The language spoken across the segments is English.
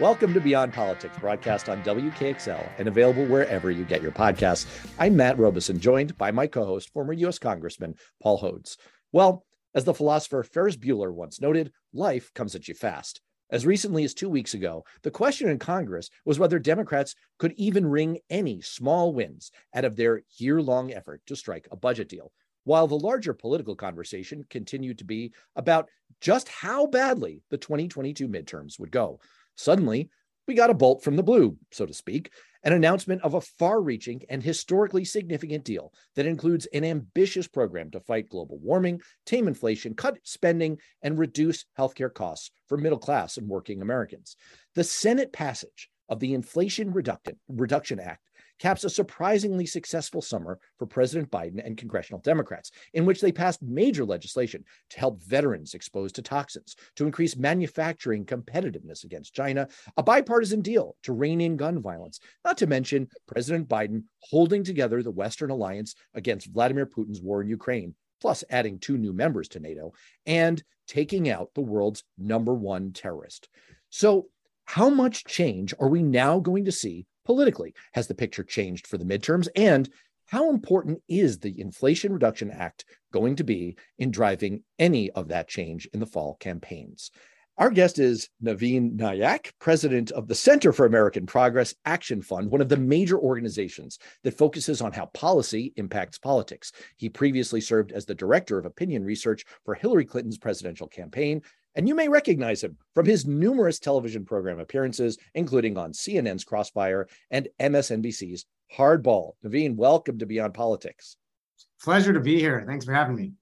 Welcome to Beyond Politics, broadcast on WKXL and available wherever you get your podcasts. I'm Matt Robison, joined by my co host, former U.S. Congressman Paul Hodes. Well, as the philosopher Ferris Bueller once noted, life comes at you fast. As recently as two weeks ago, the question in Congress was whether Democrats could even wring any small wins out of their year long effort to strike a budget deal, while the larger political conversation continued to be about just how badly the 2022 midterms would go. Suddenly, we got a bolt from the blue, so to speak, an announcement of a far reaching and historically significant deal that includes an ambitious program to fight global warming, tame inflation, cut spending, and reduce healthcare costs for middle class and working Americans. The Senate passage of the Inflation Reduction, Reduction Act caps a surprisingly successful summer for President Biden and congressional Democrats, in which they passed major legislation to help veterans exposed to toxins, to increase manufacturing competitiveness against China, a bipartisan deal to rein in gun violence, not to mention President Biden holding together the Western alliance against Vladimir Putin's war in Ukraine plus adding two new members to NATO, and taking out the world's number one terrorist. So, how much change are we now going to see politically? Has the picture changed for the midterms? And how important is the Inflation Reduction Act going to be in driving any of that change in the fall campaigns? Our guest is Navin Nayak, president of the Center for American Progress Action Fund, one of the major organizations that focuses on how policy impacts politics. He previously served as the director of opinion research for Hillary Clinton's presidential campaign and you may recognize him from his numerous television program appearances, including on CNN's Crossfire and MSNBC's Hardball. Navin, welcome to Beyond Politics. Pleasure to be here. Thanks for having me.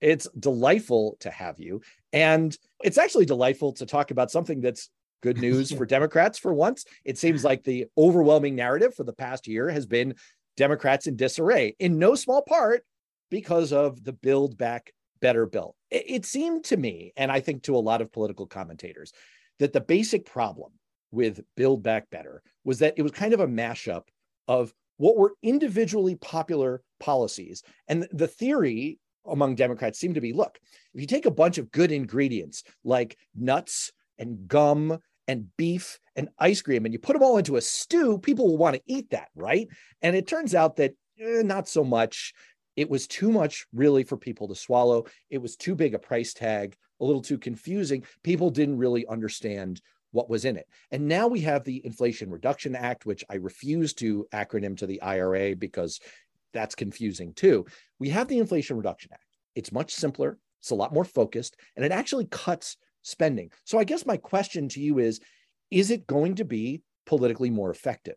It's delightful to have you. And it's actually delightful to talk about something that's good news for Democrats for once. It seems like the overwhelming narrative for the past year has been Democrats in disarray, in no small part because of the Build Back Better bill it, it seemed to me, and I think to a lot of political commentators, that the basic problem with Build Back Better was that it was kind of a mashup of what were individually popular policies. And the theory among Democrats seemed to be look, if you take a bunch of good ingredients like nuts and gum and beef and ice cream and you put them all into a stew, people will want to eat that, right? And it turns out that eh, not so much. It was too much really for people to swallow. It was too big a price tag, a little too confusing. People didn't really understand what was in it. And now we have the Inflation Reduction Act, which I refuse to acronym to the IRA because that's confusing too. We have the Inflation Reduction Act. It's much simpler, it's a lot more focused, and it actually cuts spending. So I guess my question to you is is it going to be politically more effective?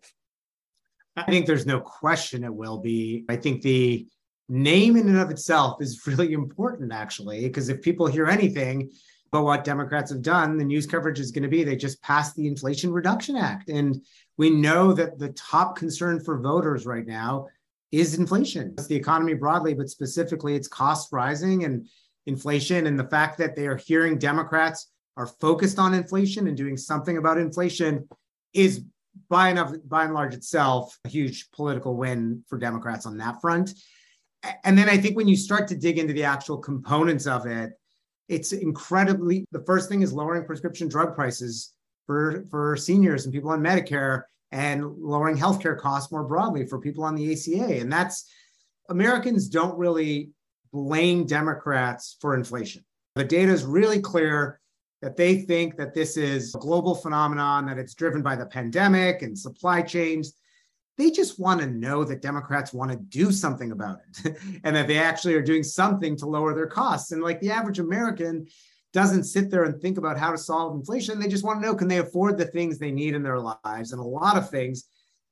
I think there's no question it will be. I think the name in and of itself is really important, actually, because if people hear anything but what Democrats have done, the news coverage is going to be they just passed the Inflation Reduction Act. And we know that the top concern for voters right now is inflation. It's the economy broadly, but specifically it's costs rising and inflation. And the fact that they are hearing Democrats are focused on inflation and doing something about inflation is by and, by and large itself a huge political win for Democrats on that front and then I think when you start to dig into the actual components of it, it's incredibly the first thing is lowering prescription drug prices for, for seniors and people on Medicare and lowering healthcare costs more broadly for people on the ACA. And that's Americans don't really blame Democrats for inflation. The data is really clear that they think that this is a global phenomenon, that it's driven by the pandemic and supply chains. They just want to know that Democrats want to do something about it and that they actually are doing something to lower their costs. And like the average American doesn't sit there and think about how to solve inflation. They just want to know can they afford the things they need in their lives? And a lot of things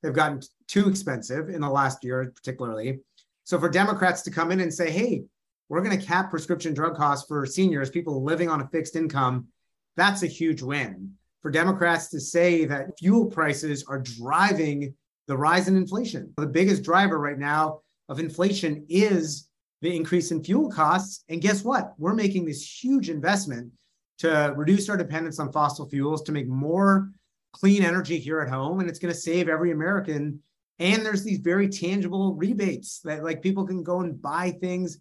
have gotten too expensive in the last year, particularly. So for Democrats to come in and say, hey, we're going to cap prescription drug costs for seniors, people living on a fixed income, that's a huge win. For Democrats to say that fuel prices are driving the rise in inflation. The biggest driver right now of inflation is the increase in fuel costs. And guess what? We're making this huge investment to reduce our dependence on fossil fuels, to make more clean energy here at home. And it's going to save every American. And there's these very tangible rebates that like people can go and buy things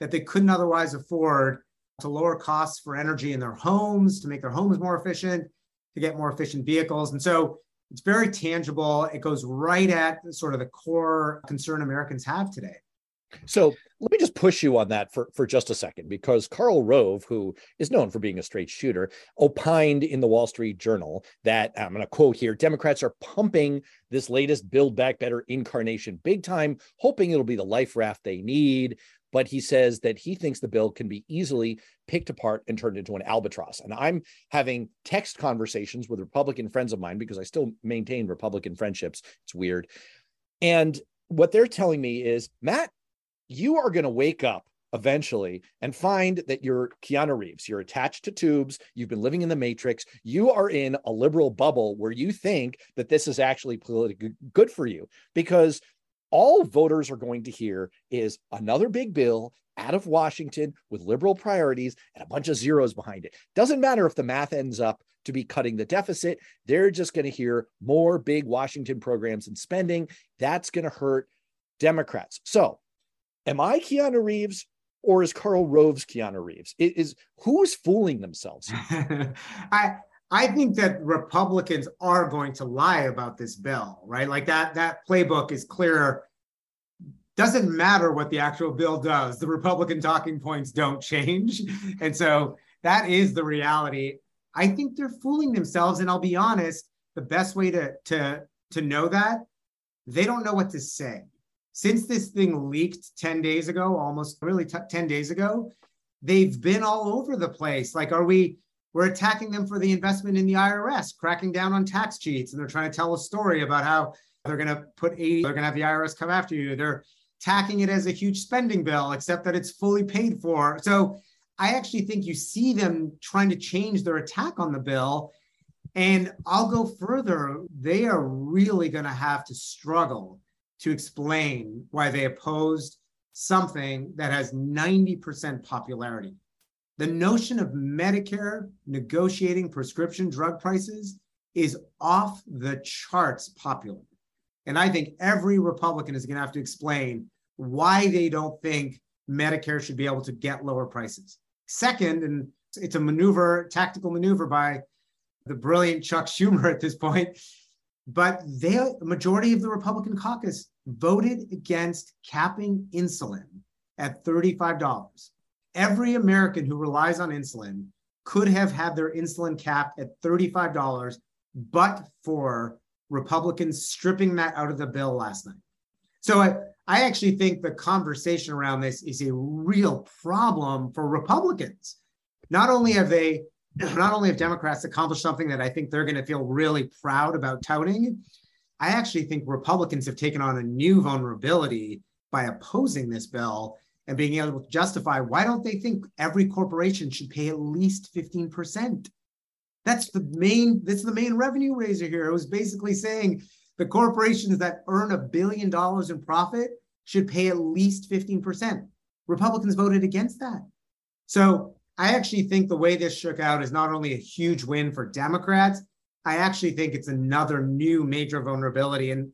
that they couldn't otherwise afford to lower costs for energy in their homes, to make their homes more efficient. to get more efficient vehicles. And so it's very tangible. It goes right at sort of the core concern Americans have today. So let me just push you on that for, for just a second, because Karl Rove, who is known for being a straight shooter, opined in the Wall Street Journal that I'm going to quote here Democrats are pumping this latest Build Back Better incarnation big time, hoping it'll be the life raft they need. But he says that he thinks the bill can be easily picked apart and turned into an albatross. And I'm having text conversations with Republican friends of mine because I still maintain Republican friendships. It's weird. And what they're telling me is, Matt, you are going to wake up eventually and find that you're Keanu Reeves. You're attached to tubes. You've been living in the matrix. You are in a liberal bubble where you think that this is actually politically good for you because all voters are going to hear is another big bill out of Washington with liberal priorities and a bunch of zeros behind it. Doesn't matter if the math ends up to be cutting the deficit. They're just going to hear more big Washington programs and spending. That's going to hurt Democrats. So am I Keanu Reeves or is Karl Rove's Keanu Reeves? It is who's fooling themselves? I I think that Republicans are going to lie about this bill, right? Like that that playbook is clear. Doesn't matter what the actual bill does. The Republican talking points don't change. And so that is the reality. I think they're fooling themselves. And I'll be honest, the best way to to to know that, they don't know what to say since this thing leaked 10 days ago, almost really t- 10 days ago, they've been all over the place. Like, are we, we're attacking them for the investment in the IRS, cracking down on tax cheats, and they're trying to tell a story about how they're going to put 80, they're going to have the IRS come after you. They're tacking it as a huge spending bill, except that it's fully paid for. So I actually think you see them trying to change their attack on the bill. And I'll go further. They are really going to have to struggle to explain why they opposed something that has 90% popularity. The notion of Medicare negotiating prescription drug prices is off the charts popular. And I think every Republican is going to have to explain why they don't think Medicare should be able to get lower prices. Second, and it's a maneuver, tactical maneuver by the brilliant Chuck Schumer at this point, but the majority of the Republican caucus voted against capping insulin at $35. Every American who relies on insulin could have had their insulin capped at $35, but for Republicans stripping that out of the bill last night. So I, I actually think the conversation around this is a real problem for Republicans. Not only have they, not only have Democrats accomplished something that I think they're going to feel really proud about touting, I actually think Republicans have taken on a new vulnerability by opposing this bill and being able to justify why don't they think every corporation should pay at least 15%? That's the main, that's the main revenue raiser here. It was basically saying the corporations that earn a billion dollars in profit should pay at least 15%. Republicans voted against that. So I actually think the way this shook out is not only a huge win for Democrats, I actually think it's another new major vulnerability. And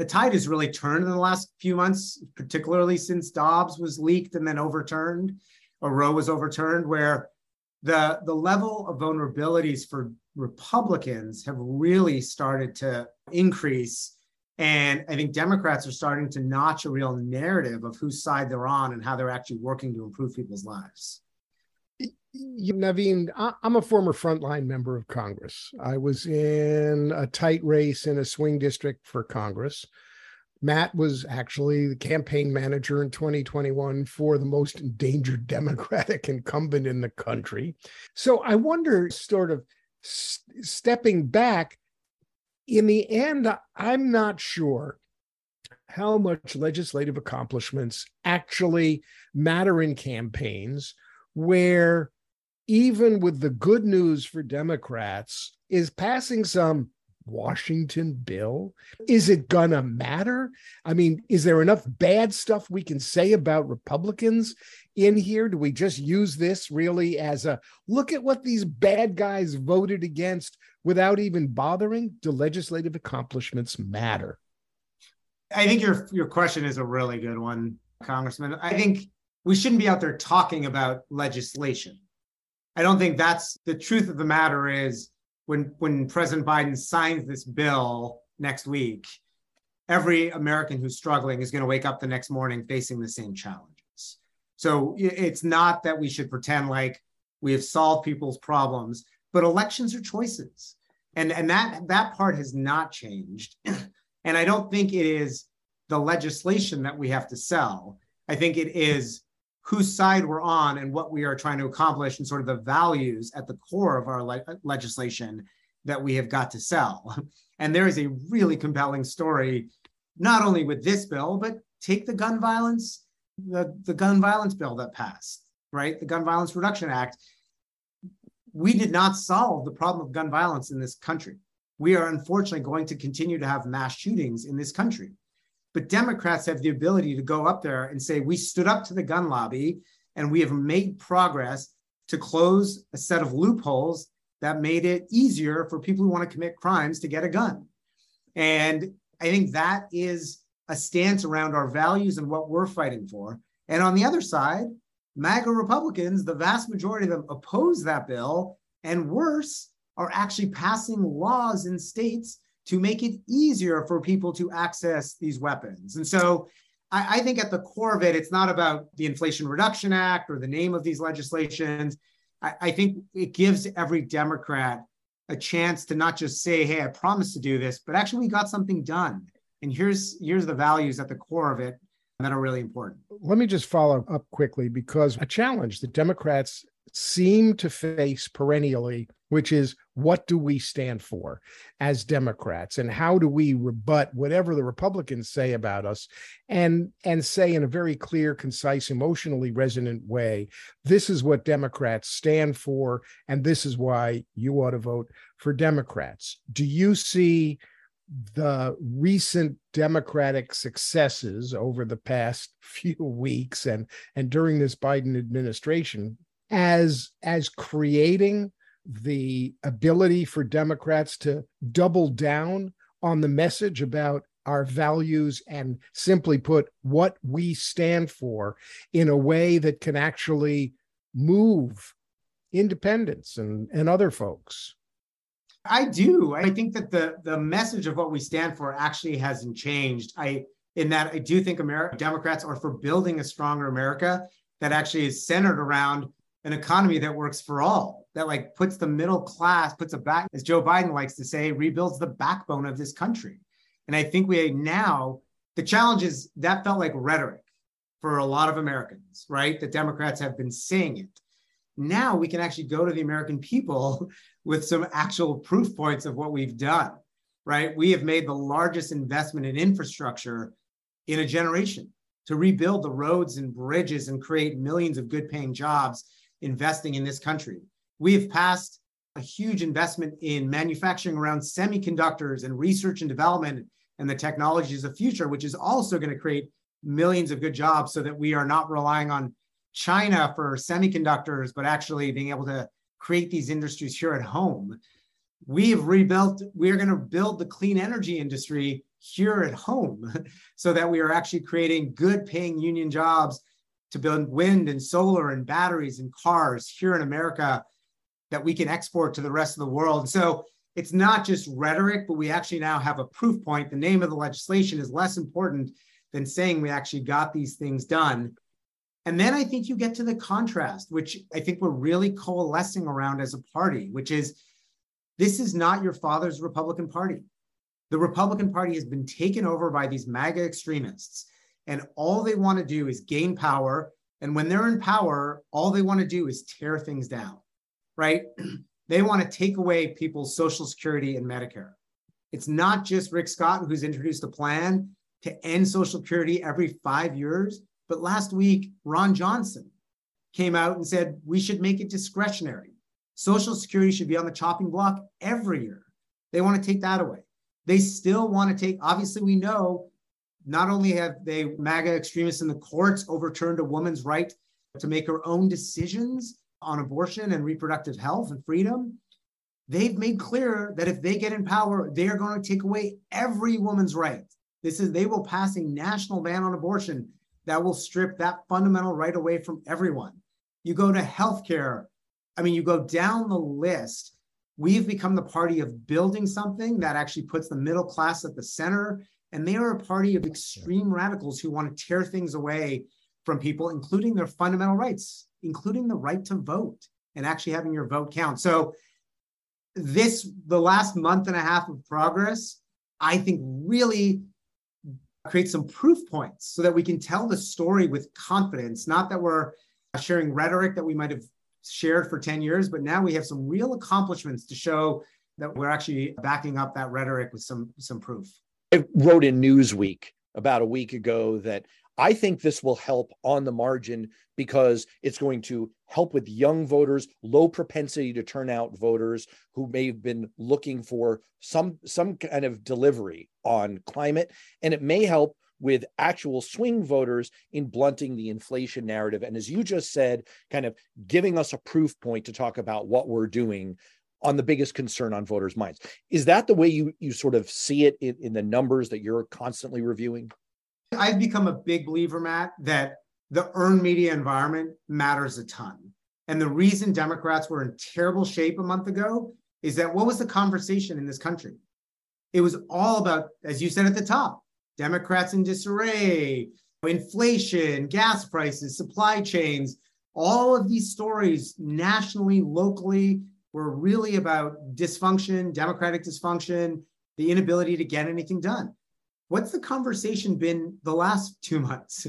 the tide has really turned in the last few months, particularly since Dobbs was leaked and then overturned, or Roe was overturned, where the, the level of vulnerabilities for Republicans have really started to increase. And I think Democrats are starting to notch a real narrative of whose side they're on and how they're actually working to improve people's lives. Navin, I'm a former frontline member of Congress. I was in a tight race in a swing district for Congress. Matt was actually the campaign manager in 2021 for the most endangered Democratic incumbent in the country. So I wonder, sort of stepping back, in the end, I'm not sure how much legislative accomplishments actually matter in campaigns where even with the good news for Democrats, is passing some Washington bill? Is it gonna matter? I mean, is there enough bad stuff we can say about Republicans in here? Do we just use this really as a look at what these bad guys voted against without even bothering? Do legislative accomplishments matter? I think your your question is a really good one, Congressman. I think we shouldn't be out there talking about legislation. I don't think that's the truth of the matter is when when President Biden signs this bill next week, every American who's struggling is going to wake up the next morning facing the same challenges. So it's not that we should pretend like we have solved people's problems, but elections are choices. And, and that, that part has not changed. and I don't think it is the legislation that we have to sell. I think it is whose side we're on and what we are trying to accomplish and sort of the values at the core of our le- uh, legislation that we have got to sell. And there is a really compelling story, not only with this bill, but take the gun violence, the, the gun violence bill that passed, right? The Gun Violence Reduction Act. We did not solve the problem of gun violence in this country. We are unfortunately going to continue to have mass shootings in this country. But Democrats have the ability to go up there and say, we stood up to the gun lobby and we have made progress to close a set of loopholes that made it easier for people who want to commit crimes to get a gun. And I think that is a stance around our values and what we're fighting for. And on the other side, MAGA Republicans, the vast majority of them oppose that bill, and worse, are actually passing laws in states to make it easier for people to access these weapons. And so I, I, think at the core of it, it's not about the Inflation Reduction Act or the name of these legislations. I, I think it gives every Democrat a chance to not just say, hey, I promised to do this, but actually we got something done. And here's here's the values at the core of it that are really important. Let me just follow up quickly because a challenge that Democrats seem to face perennially, which is what do we stand for as Democrats and how do we rebut whatever the Republicans say about us and and say in a very clear, concise, emotionally resonant way, this is what Democrats stand for and this is why you ought to vote for Democrats. Do you see the recent democratic successes over the past few weeks and and during this Biden administration as as creating the ability for Democrats to double down on the message about our values and simply put what we stand for in a way that can actually move independents and, and other folks. I do. I think that the the message of what we stand for actually hasn't changed. I in that I do think America Democrats are for building a stronger America that actually is centered around an economy that works for all, that like puts the middle class, puts a back, as Joe Biden likes to say, rebuilds the backbone of this country. And I think we now, the challenge is that felt like rhetoric for a lot of Americans, right? The Democrats have been saying it. Now we can actually go to the American people with some actual proof points of what we've done, right? We have made the largest investment in infrastructure in a generation to rebuild the roads and bridges and create millions of good paying jobs investing in this country. We have passed a huge investment in manufacturing around semiconductors and research and development and the technologies of the future, which is also going to create millions of good jobs so that we are not relying on China for semiconductors, but actually being able to create these industries here at home. We have rebuilt, we are going to build the clean energy industry here at home so that we are actually creating good paying union jobs to build wind and solar and batteries and cars here in America that we can export to the rest of the world. So it's not just rhetoric, but we actually now have a proof point. The name of the legislation is less important than saying we actually got these things done. And then I think you get to the contrast, which I think we're really coalescing around as a party, which is this is not your father's Republican Party. The Republican Party has been taken over by these MAGA extremists and all they want to do is gain power. And when they're in power, all they want to do is tear things down, right? they want to take away people's Social Security and Medicare. It's not just Rick Scott who's introduced a plan to end Social Security every five years, but last week, Ron Johnson came out and said we should make it discretionary. Social Security should be on the chopping block every year. They want to take that away. They still want to take, obviously, we know not only have they, MAGA extremists in the courts, overturned a woman's right to make her own decisions on abortion and reproductive health and freedom, they've made clear that if they get in power, they are going to take away every woman's right. This is they will pass a national ban on abortion that will strip that fundamental right away from everyone. You go to healthcare. I mean, you go down the list. We've become the party of building something that actually puts the middle class at the center. And they are a party of extreme radicals who want to tear things away from people, including their fundamental rights, including the right to vote and actually having your vote count. So, this, the last month and a half of progress, I think really create some proof points so that we can tell the story with confidence, not that we're sharing rhetoric that we might have shared for 10 years, but now we have some real accomplishments to show that we're actually backing up that rhetoric with some some proof. I wrote in Newsweek about a week ago that I think this will help on the margin because it's going to help with young voters, low propensity to turn out voters who may have been looking for some some kind of delivery on climate, and it may help with actual swing voters in blunting the inflation narrative. And as you just said, kind of giving us a proof point to talk about what we're doing on the biggest concern on voters' minds. Is that the way you you sort of see it in, in the numbers that you're constantly reviewing? I've become a big believer, Matt, that the earned media environment matters a ton. And the reason Democrats were in terrible shape a month ago is that what was the conversation in this country? It was all about, as you said at the top, Democrats in disarray, inflation, gas prices, supply chains. All of these stories, nationally, locally, were really about dysfunction, democratic dysfunction, the inability to get anything done. What's the conversation been the last two months?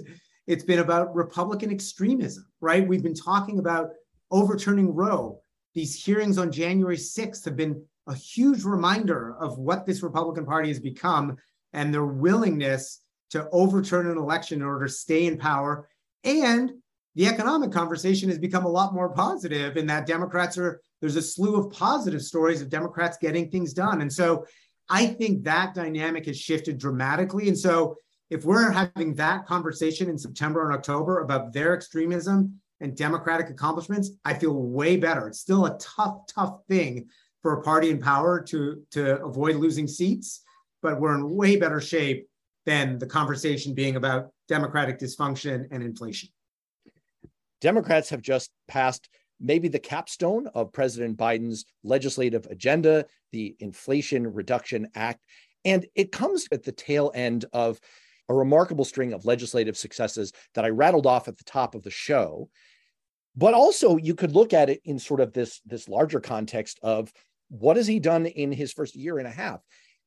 It's been about Republican extremism, right? We've been talking about overturning Roe. These hearings on January 6th have been a huge reminder of what this Republican Party has become and their willingness to overturn an election in order to stay in power. And the economic conversation has become a lot more positive in that Democrats are, there's a slew of positive stories of Democrats getting things done. And so I think that dynamic has shifted dramatically. And so if we're having that conversation in September and October about their extremism and democratic accomplishments, I feel way better. It's still a tough, tough thing for a party in power to, to avoid losing seats, but we're in way better shape than the conversation being about democratic dysfunction and inflation. Democrats have just passed maybe the capstone of President Biden's legislative agenda, the Inflation Reduction Act. And it comes at the tail end of a remarkable string of legislative successes that I rattled off at the top of the show. But also, you could look at it in sort of this, this larger context of what has he done in his first year and a half?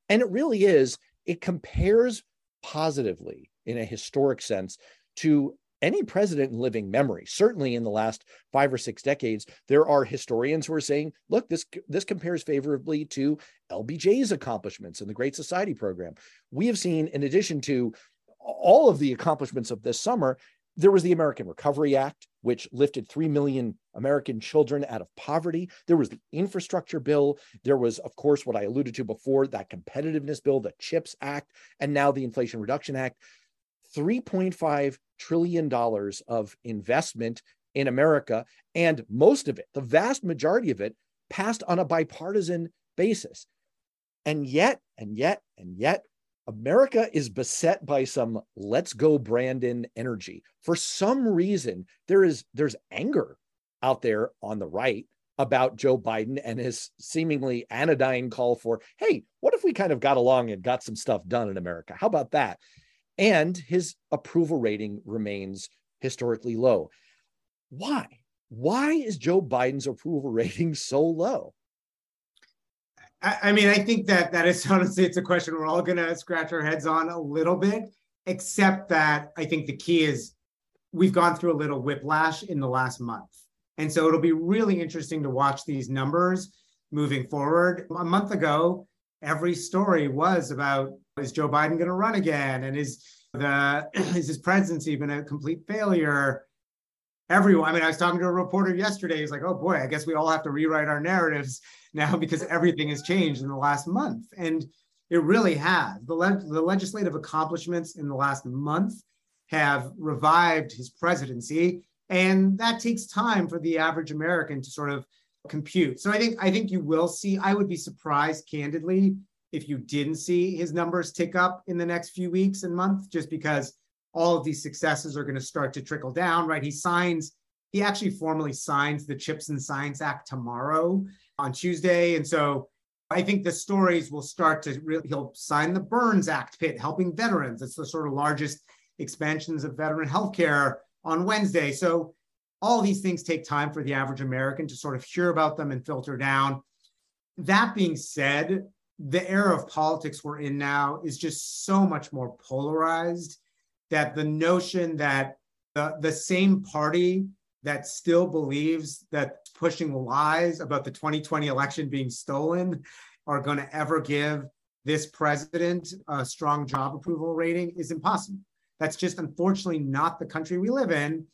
And it really is, it compares positively in a historic sense to any president in living memory certainly in the last five or six decades there are historians who are saying look this this compares favorably to lbj's accomplishments in the great society program we have seen in addition to all of the accomplishments of this summer there was the American Recovery Act, which lifted 3 million American children out of poverty. There was the infrastructure bill. There was, of course, what I alluded to before that competitiveness bill, the CHIPS Act, and now the Inflation Reduction Act. $3.5 trillion of investment in America. And most of it, the vast majority of it, passed on a bipartisan basis. And yet, and yet, and yet, America is beset by some let's go Brandon energy. For some reason, there is there's anger out there on the right about Joe Biden and his seemingly anodyne call for, hey, what if we kind of got along and got some stuff done in America? How about that? And his approval rating remains historically low. Why? Why is Joe Biden's approval rating so low? I, mean, I think that that is honestly it's a question we're all going to scratch our heads on a little bit. Except that I think the key is we've gone through a little whiplash in the last month, and so it'll be really interesting to watch these numbers moving forward. A month ago, every story was about is Joe Biden going to run again? And is the is his presidency been a complete failure? Everyone, I mean, I was talking to a reporter yesterday. He's like, "Oh boy, I guess we all have to rewrite our narratives now because everything has changed in the last month." And it really has. The, le- the legislative accomplishments in the last month have revived his presidency, and that takes time for the average American to sort of compute. So I think I think you will see. I would be surprised, candidly, if you didn't see his numbers tick up in the next few weeks and months, just because all of these successes are going to start to trickle down, right? He signs, he actually formally signs the Chips and Science Act tomorrow. on Tuesday. And so I think the stories will start to really, he'll sign the Burns Act pit, helping veterans. It's the sort of largest expansions of veteran healthcare on Wednesday. So all these things take time for the average American to sort of hear about them and filter down. That being said, the era of politics we're in now is just so much more polarized that the notion that the, the same party that still believes that pushing lies about the 2020 election being stolen are going to ever give this president a strong job approval rating is impossible. That's just unfortunately not the country we live in.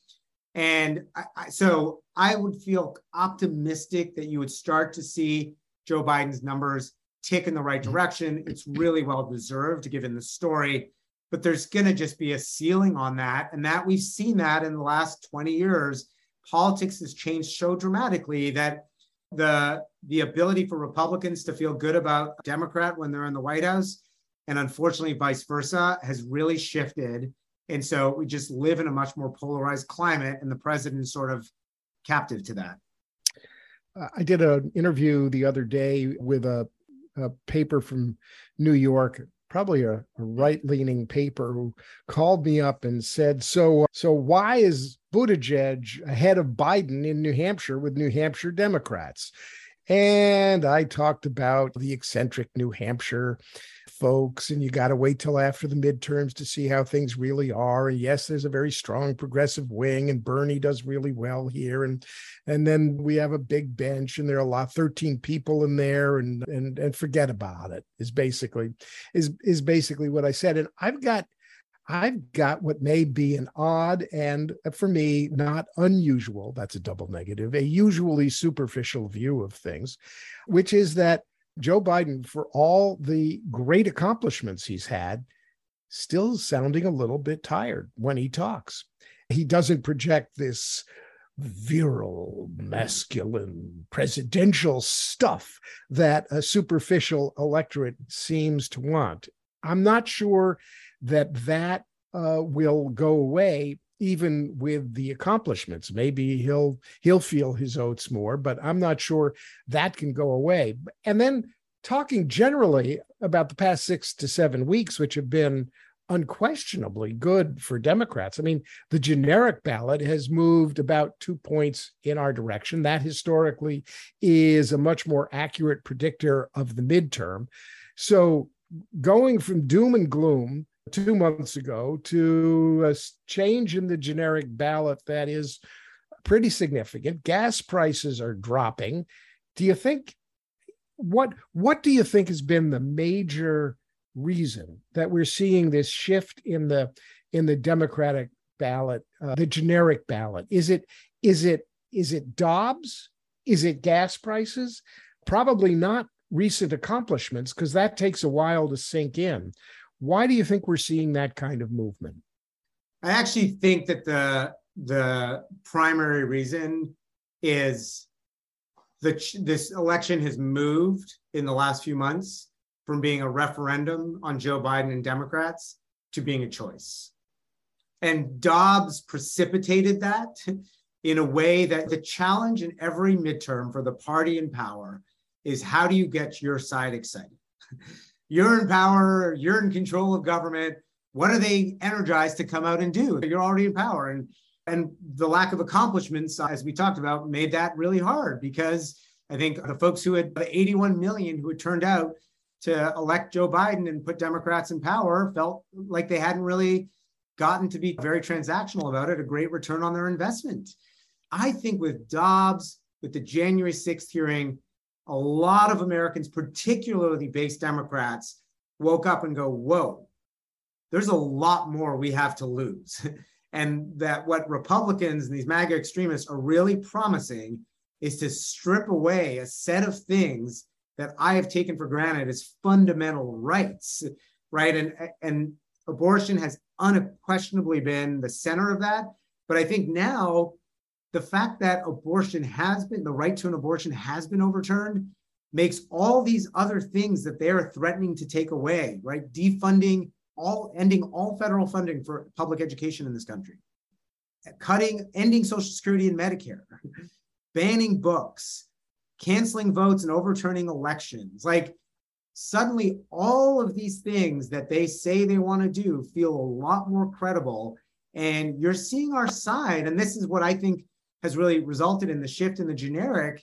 And I, I, so I would feel optimistic that you would start to see Joe Biden's numbers tick in the right mm-hmm. direction. It's really well deserved given the story, but there's going to just be a ceiling on that. And that we've seen that in the last 20 years. Politics has changed so dramatically that the the ability for Republicans to feel good about Democrat when they're in the White House, and unfortunately vice versa, has really shifted. And so we just live in a much more polarized climate, and the president is sort of captive to that. Uh, I did an interview the other day with a, a paper from New York, probably a, a right-leaning paper, who called me up and said, "So, uh, so why is Buttigieg ahead of Biden in New Hampshire with New Hampshire Democrats?" And I talked about the eccentric New Hampshire folks, and you got to wait till after the midterms to see how things really are. And yes, there's a very strong progressive wing, and Bernie does really well here. And and then we have a big bench, and there are a lot, 13 people in there, and and and forget about it. Is basically is is basically what I said. And I've got I've got what may be an odd and, uh, for me, not unusual, that's a double negative, a usually superficial view of things, which is that Joe Biden, for all the great accomplishments he's had, still sounding a little bit tired when he talks. He doesn't project this virile, masculine, presidential stuff that a superficial electorate seems to want. I'm not sure that that uh, will go away even with the accomplishments. Maybe he'll he'll feel his oats more but i'm not sure that can go away. And then talking generally about the past 6 to 7 weeks which have been unquestionably good for democrats. I mean the generic ballot has moved about 2 points in our direction. That historically is a much more accurate predictor of the midterm. So going from doom and gloom two months ago to a change in the generic ballot that is pretty significant. Gas prices are dropping. Do you think what what do you think has been the major reason that we're seeing this shift in the in the Democratic ballot, uh, the generic ballot? Is it is it is it Dobbs? Is it gas prices? Probably not recent accomplishments because that takes a while to sink in. Why do you think we're seeing that kind of movement? I actually think that the the primary reason is that this election has moved in the last few months from being a referendum on Joe Biden and Democrats to being a choice. And Dobbs precipitated that in a way that the challenge in every midterm for the party in power is how do you get your side excited? You're in power, you're in control of government. What are they energized to come out and do? You're already in power. And and the lack of accomplishments, as we talked about, made that really hard because I think the folks who had the 81 million who had turned out to elect Joe Biden and put Democrats in power felt like they hadn't really gotten to be very transactional about it, a great return on their investment. I think with Dobbs, with the January 6th hearing, a lot of Americans, particularly base Democrats, woke up and go, whoa, there's a lot more we have to lose. and that what Republicans and these MAGA extremists are really promising is to strip away a set of things that I have taken for granted as fundamental rights, right? And, and abortion has unquestionably been the center of that. But I think now the fact that abortion has been, the right to an abortion has been overturned, makes all these other things that they are threatening to take away, right? Defunding all, ending all federal funding for public education in this country, cutting, ending Social Security and Medicare, banning books, canceling votes and overturning elections. Like suddenly all of these things that they say they want to do feel a lot more credible. And you're seeing our side. And this is what I think has really resulted in the shift in the generic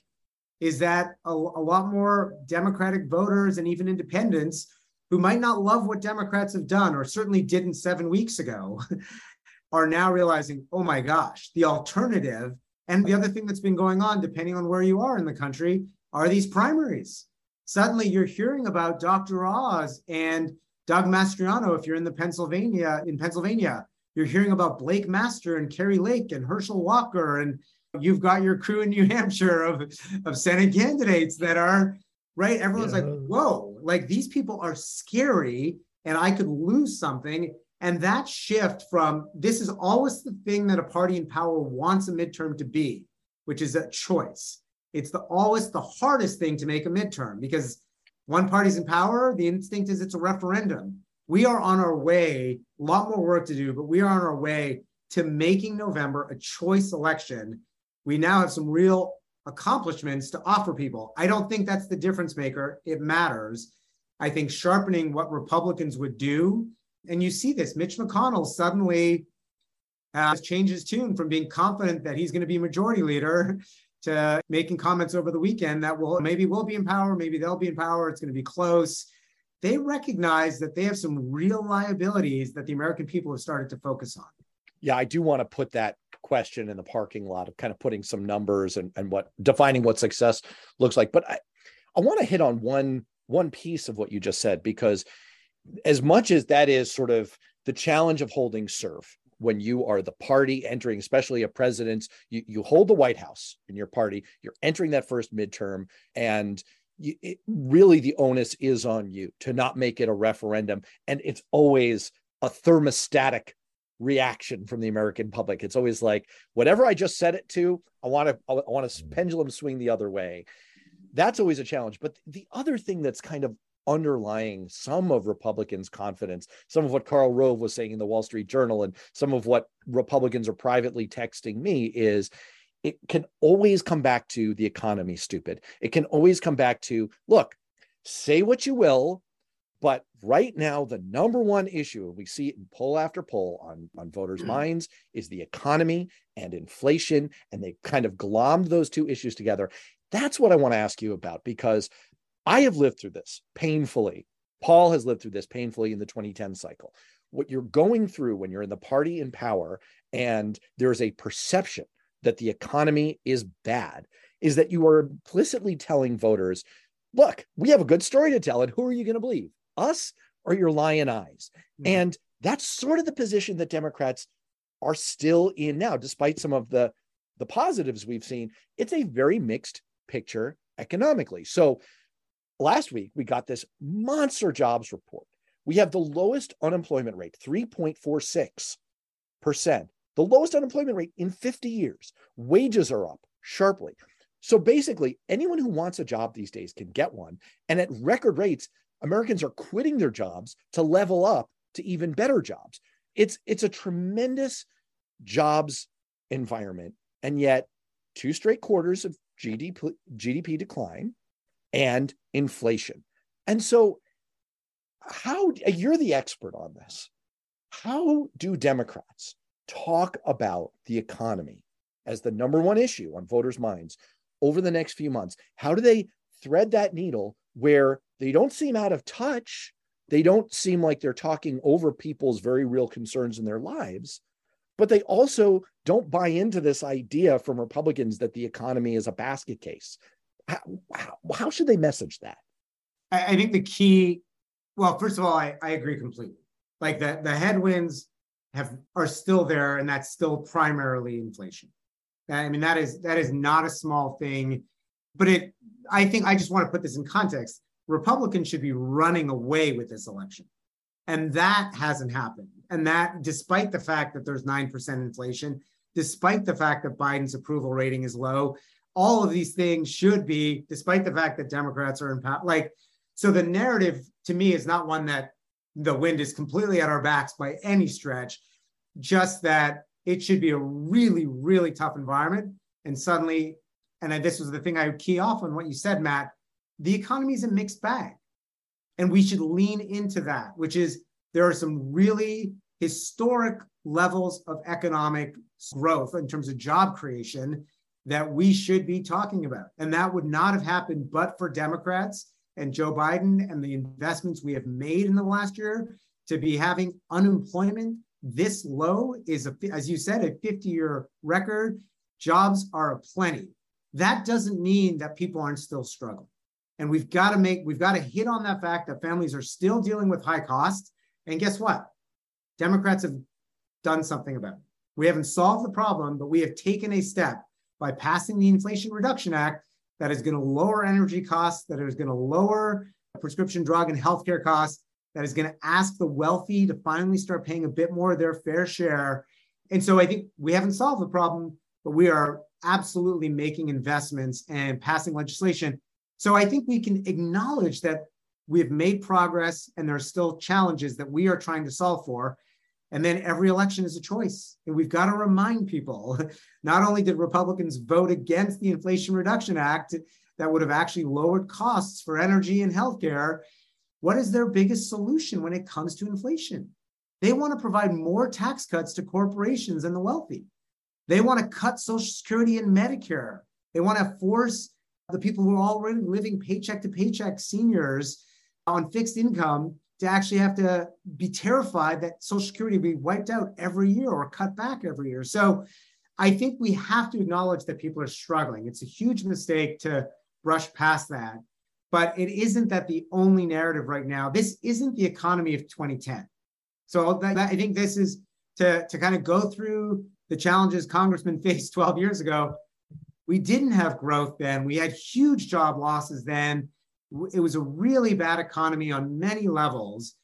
is that a, a lot more Democratic voters and even independents who might not love what Democrats have done or certainly didn't seven weeks ago are now realizing, oh my gosh, the alternative. And the other thing that's been going on, depending on where you are in the country, are these primaries. Suddenly you're hearing about Dr. Oz and Doug Mastriano if you're in the Pennsylvania, in Pennsylvania. You're hearing about Blake Master and Kari Lake and Herschel Walker. And you've got your crew in New Hampshire of, of Senate candidates that are right. Everyone's yeah. like, whoa, like these people are scary and I could lose something. And that shift from this is always the thing that a party in power wants a midterm to be, which is a choice. It's the always the hardest thing to make a midterm because one party's in power, the instinct is it's a referendum. We are on our way, a lot more work to do, but we are on our way to making November a choice election. We now have some real accomplishments to offer people. I don't think that's the difference maker. It matters. I think sharpening what Republicans would do and you see this. Mitch McConnell suddenly has changed his tune from being confident that he's going to be majority leader to making comments over the weekend that will maybe we'll be in power, maybe they'll be in power, it's going to be close. They recognize that they have some real liabilities that the American people have started to focus on. Yeah, I do want to put that question in the parking lot of kind of putting some numbers and, and what defining what success looks like. But I, I want to hit on one one piece of what you just said because as much as that is sort of the challenge of holding serve when you are the party entering, especially a president's, you, you hold the White House in your party, you're entering that first midterm, and you, it, really the onus is on you to not make it a referendum. And it's always a thermostatic reaction from the American public. It's always like, whatever I just said it to, I want to, I want to mm. pendulum swing the other way. That's always a challenge. But the other thing that's kind of underlying some of Republicans' confidence, some of what Karl Rove was saying in the Wall Street Journal, and some of what Republicans are privately texting me is it can always come back to the economy, stupid. It can always come back to look, say what you will, but right now, the number one issue, we see it in poll after poll on, on voters' mm-hmm. minds, is the economy and inflation. And they kind of glommed those two issues together. That's what I want to ask you about because I have lived through this painfully. Paul has lived through this painfully in the 2010 cycle. What you're going through when you're in the party in power and there's a perception that the economy is bad is that you are implicitly telling voters, look, we have a good story to tell, and who are you going to believe? Us or your lion eyes? Mm-hmm. And that's sort of the position that Democrats are still in now, despite some of the, the positives we've seen. It's a very mixed picture economically. So last week we got this monster jobs report. We have the lowest unemployment rate, 3.46%, the lowest unemployment rate in 50 years. Wages are up sharply. So basically, anyone who wants a job these days can get one. And at record rates, Americans are quitting their jobs to level up to even better jobs. It's it's a tremendous jobs environment, and yet two straight quarters of GDP GDP decline and inflation. And so, how you're the expert on this. How do Democrats talk about the economy as the number one issue on voters' minds over the next few months? How do they thread that needle where they don't seem out of touch? They don't seem like they're talking over people's very real concerns in their lives, but they also don't buy into this idea from Republicans that the economy is a basket case, how, how, how should they message that? I, I think the key, well, first of all, I, I agree completely. Like the, the headwinds have are still there, and that's still primarily inflation. I mean, that is that is not a small thing, but it I think I just want to put this in context. Republicans should be running away with this election. And that hasn't happened. And that, despite the fact that there's 9% inflation, despite the fact that Biden's approval rating is low, all of these things should be, despite the fact that Democrats are in power. Like, so the narrative to me is not one that the wind is completely at our backs by any stretch, just that it should be a really, really tough environment. And suddenly and this was the thing I would key off on what you said, Matt, the economy is a mixed bag. And we should lean into that, which is there are some really historic levels of economic growth in terms of job creation that we should be talking about. And that would not have happened but for Democrats and Joe Biden and the investments we have made in the last year to be having unemployment this low is, a, as you said, a 50 year record. Jobs are aplenty. That doesn't mean that people aren't still struggling. And we've got to make, we've got to hit on that fact that families are still dealing with high costs. And guess what? Democrats have done something about it. We haven't solved the problem, but we have taken a step by passing the Inflation Reduction Act that is going to lower energy costs, that is going to lower prescription drug and healthcare costs, that is going to ask the wealthy to finally start paying a bit more of their fair share. And so I think we haven't solved the problem, but we are absolutely making investments and passing legislation. So I think we can acknowledge that we have made progress and there are still challenges that we are trying to solve for. And then every election is a choice. And we've got to remind people not only did Republicans vote against the Inflation Reduction Act that would have actually lowered costs for energy and healthcare, what is their biggest solution when it comes to inflation? They want to provide more tax cuts to corporations and the wealthy. They want to cut Social Security and Medicare. They want to force the people who are already living paycheck to paycheck, seniors on fixed income, to actually have to be terrified that Social Security will be wiped out every year or cut back every year. So I think we have to acknowledge that people are struggling. It's a huge mistake to brush past that. But it isn't that the only narrative right now. This isn't the economy of 2010. So I think this is to, to kind of go through the challenges congressmen faced 12 years ago. We didn't have growth then. We had huge job losses then. It was a really bad economy on many levels.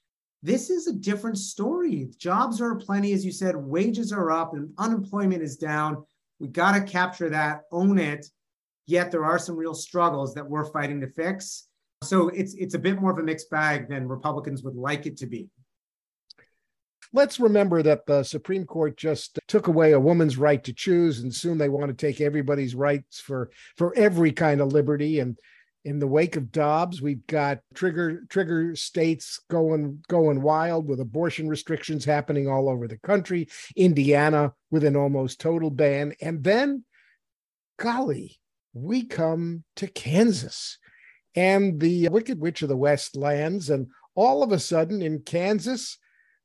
This is a different story. Jobs are plenty, as you said, wages are up, and unemployment is down. We got to capture that, own it, Yet there are some real struggles that we're fighting to fix. So it's it's a bit more of a mixed bag than Republicans would like it to be. Let's remember that the Supreme Court just took away a woman's right to choose, and soon they want to take everybody's rights for for every kind of liberty. And in the wake of Dobbs, we've got trigger trigger states going going wild with abortion restrictions happening all over the country. Indiana with an almost total ban, and then, golly, we come to Kansas. And the Wicked Witch of the West lands, and all of a sudden in Kansas,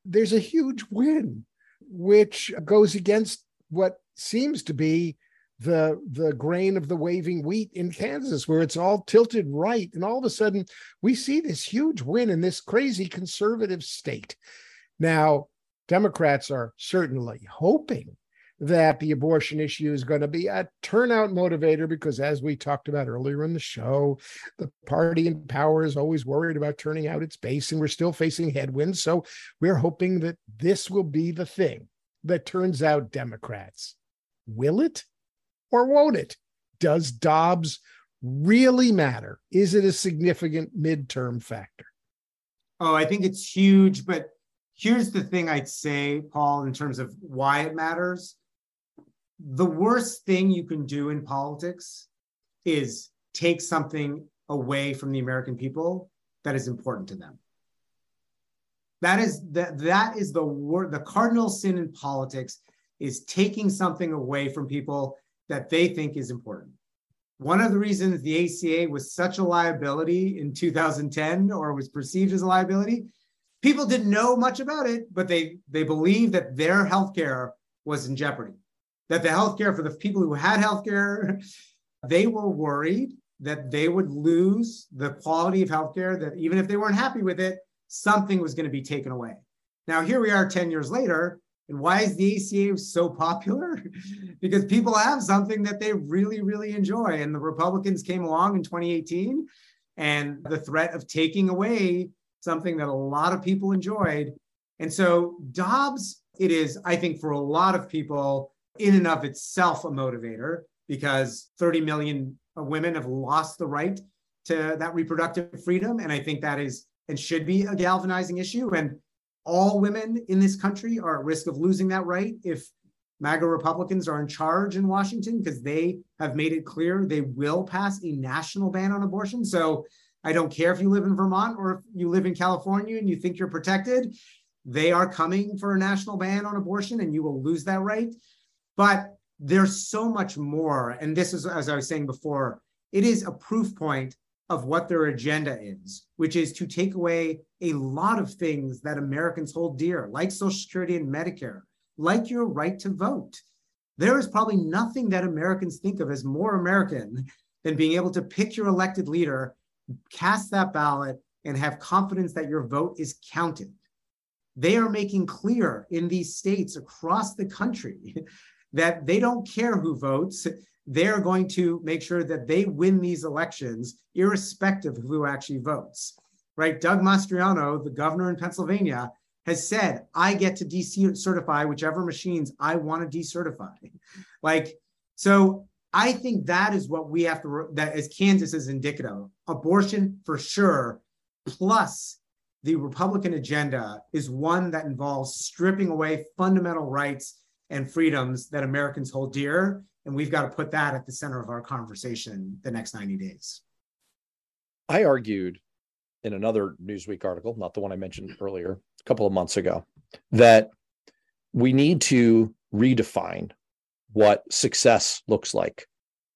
there's a huge win, which goes against what seems to be the the grain of the waving wheat in Kansas, where it's all tilted right. And all of a sudden, we see this huge win in this crazy conservative state. Now, Democrats are certainly hoping that the abortion issue is going to be a turnout motivator because, as we talked about earlier in the show, the party in power is always worried about turning out its base, and we're still facing headwinds. So we're hoping that this will be the thing that turns out Democrats. Will it or won't it? Does Dobbs really matter? Is it a significant midterm factor? Oh, I think it's huge. But here's the thing I'd say, Paul, in terms of why it matters the worst thing you can do in politics is take something away from the American people that is important to them. That is that that is the word the cardinal sin in politics is taking something away from people that they think is important. One of the reasons the ACA was such a liability in 2010 or was perceived as a liability, people didn't know much about it, but they they believed that their healthcare was in jeopardy that the healthcare for the people who had healthcare, they were worried that they would lose the quality of healthcare, that even if they weren't happy with it, something was going to be taken away. Now, here we are 10 years later. And why is the ACA so popular? because people have something that they really, really enjoy. And the Republicans came along in 2018, and the threat of taking away something that a lot of people enjoyed. And so, Dobbs, it is, I think, for a lot of people, in and of itself a motivator because 30 million women have lost the right to that reproductive freedom. And I think that is and should be a galvanizing issue. And all women in this country are at risk of losing that right if MAGA Republicans are in charge in Washington because they have made it clear they will pass a national ban on abortion. So I don't care if you live in Vermont or if you live in California and you think you're protected, they are coming for a national ban on abortion and you will lose that right. But there's so much more. And this is, as I was saying before, it is a proof point of what their agenda is, which is to take away a lot of things that Americans hold dear, like Social Security and Medicare, like your right to vote. There is probably nothing that Americans think of as more American than being able to pick your elected leader, cast that ballot, and have confidence that your vote is counted. They are making clear in these states across the country that they don't care who votes they're going to make sure that they win these elections, irrespective of who actually votes. Right? Doug Mastriano, the governor in Pennsylvania, has said, I get to decertify whichever machines I want to decertify. Like, so I think that is what we have to, that as Kansas is indicative. Abortion for sure, plus the Republican agenda is one that involves stripping away fundamental rights and freedoms that Americans hold dear. And we've got to put that at the center of our conversation the next 90 days. I argued in another Newsweek article, not the one I mentioned earlier, a couple of months ago, that we need to redefine what success looks like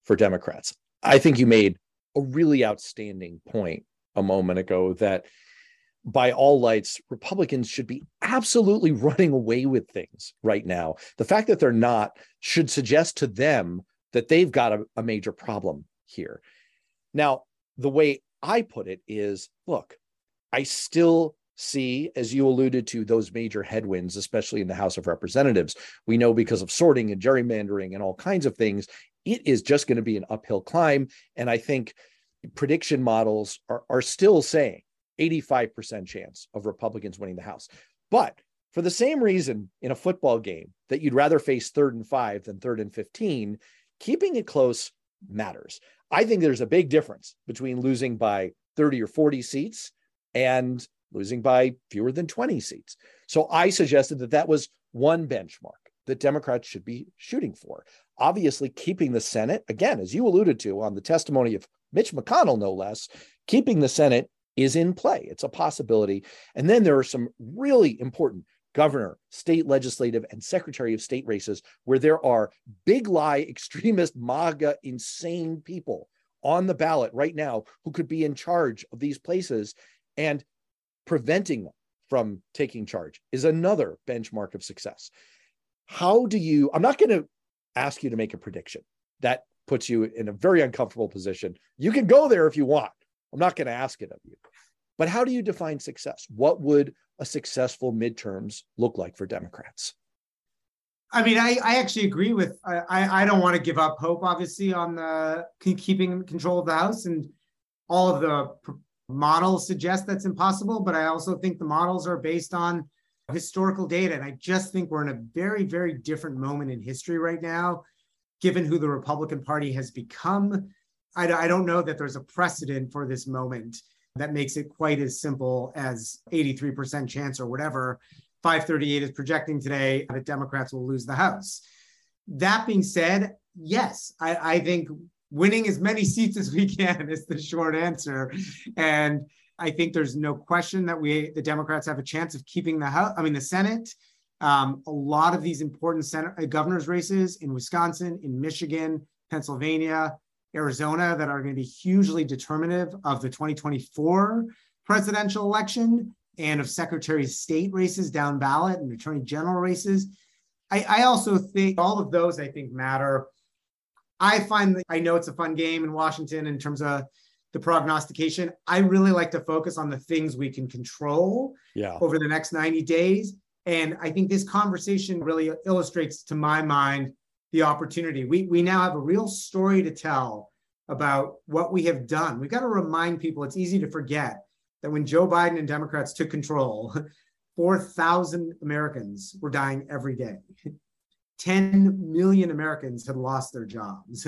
for Democrats. I think you made a really outstanding point a moment ago that by all lights, Republicans should be absolutely running away with things right now. The fact that they're not should suggest to them that they've got a, a major problem here. Now, the way I put it is look, I still see, as you alluded to, those major headwinds, especially in the House of Representatives. We know because of sorting and gerrymandering and all kinds of things, it is just going to be an uphill climb. And I think prediction models are, are still saying 85% chance of Republicans winning the House. But for the same reason in a football game that you'd rather face third and five than third and 15, keeping it close matters. I think there's a big difference between losing by 30 or 40 seats and losing by fewer than 20 seats. So I suggested that that was one benchmark that Democrats should be shooting for. Obviously, keeping the Senate, again, as you alluded to on the testimony of Mitch McConnell, no less, keeping the Senate is in play. It's a possibility. And then there are some really important governor, state legislative, and secretary of state races where there are big lie, extremist, MAGA, insane people on the ballot right now who could be in charge of these places. And preventing them from taking charge is another benchmark of success. How do you? I'm not going to ask you to make a prediction. That puts you in a very uncomfortable position. You can go there if you want. I'm not going to ask it of you. But how do you define success? What would a successful midterms look like for Democrats? I mean, I, I actually agree with. I, I don't want to give up hope, obviously, on the keeping control of the House, and all of the models suggest that's impossible. But I also think the models are based on historical data, and I just think we're in a very, very different moment in history right now, given who the Republican Party has become I, I don't know that there's a precedent for this moment that makes it quite as simple as 83% chance or whatever 538 is projecting today that Democrats will lose the House. That being said, yes, I, I think winning as many seats as we can is the short answer. And I think there's no question that we, the Democrats, have a chance of keeping the House. I mean, the Senate. Um, a lot of these important Senate uh, governors races in Wisconsin, in Michigan, Pennsylvania, Arizona that are going to be hugely determinative of the 2024 presidential election and of Secretary of State races down ballot and Attorney General races. I, I also think all of those I think matter. I find that I know it's a fun game in Washington in terms of the prognostication. I really like to focus on the things we can control yeah. over the next 90 days. And I think this conversation really illustrates, to my mind, the opportunity. We, we now have a real story to tell about what we have done. We've got to remind people it's easy to forget that when Joe Biden and Democrats took control, 4,000 Americans were dying every day. 10 million Americans had lost their jobs.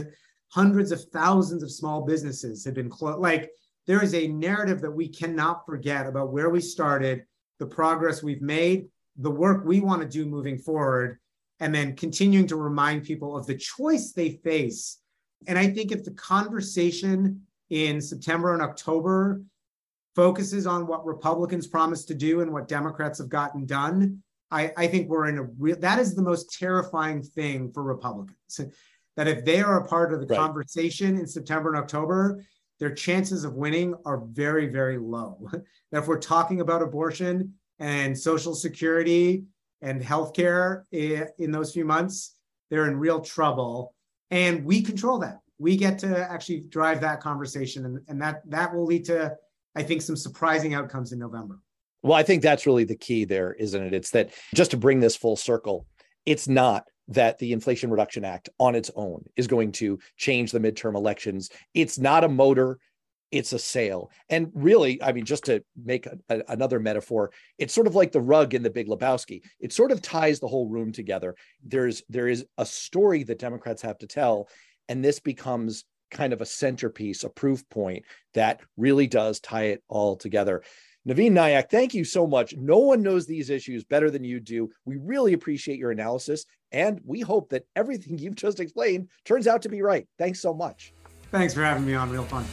Hundreds of thousands of small businesses had been closed. Like, there is a narrative that we cannot forget about where we started, the progress we've made, the work we want to do moving forward and then continuing to remind people of the choice they face. And I think if the conversation in September and October focuses on what Republicans promised to do and what Democrats have gotten done, I, I think we're in a real that is the most terrifying thing for Republicans. That if they are a part of the right. conversation in September and October, their chances of winning are very, very low. that if we're talking about abortion and Social Security and healthcare in those few months, they're in real trouble. And we control that. We get to actually drive that conversation, and, and that that will lead to, I think, some surprising outcomes in November. Well, I think that's really the key there, isn't it? It's that just to bring this full circle, it's not that the Inflation Reduction Act on its own is going to change the midterm elections. It's not a motor it's a sail. And really, I mean, just to make a, a, another metaphor, it's sort of like the rug in the Big Lebowski. It sort of ties the whole room together. There's there is a story that Democrats have to tell, and this becomes kind of a centerpiece, a proof point that really does tie it all together. Navin Nayak, thank you so much. No one knows these issues better than you do. We really appreciate your analysis, and we hope that everything you've just explained turns out to be right. Thanks so much. Thanks for having me on. Real fun.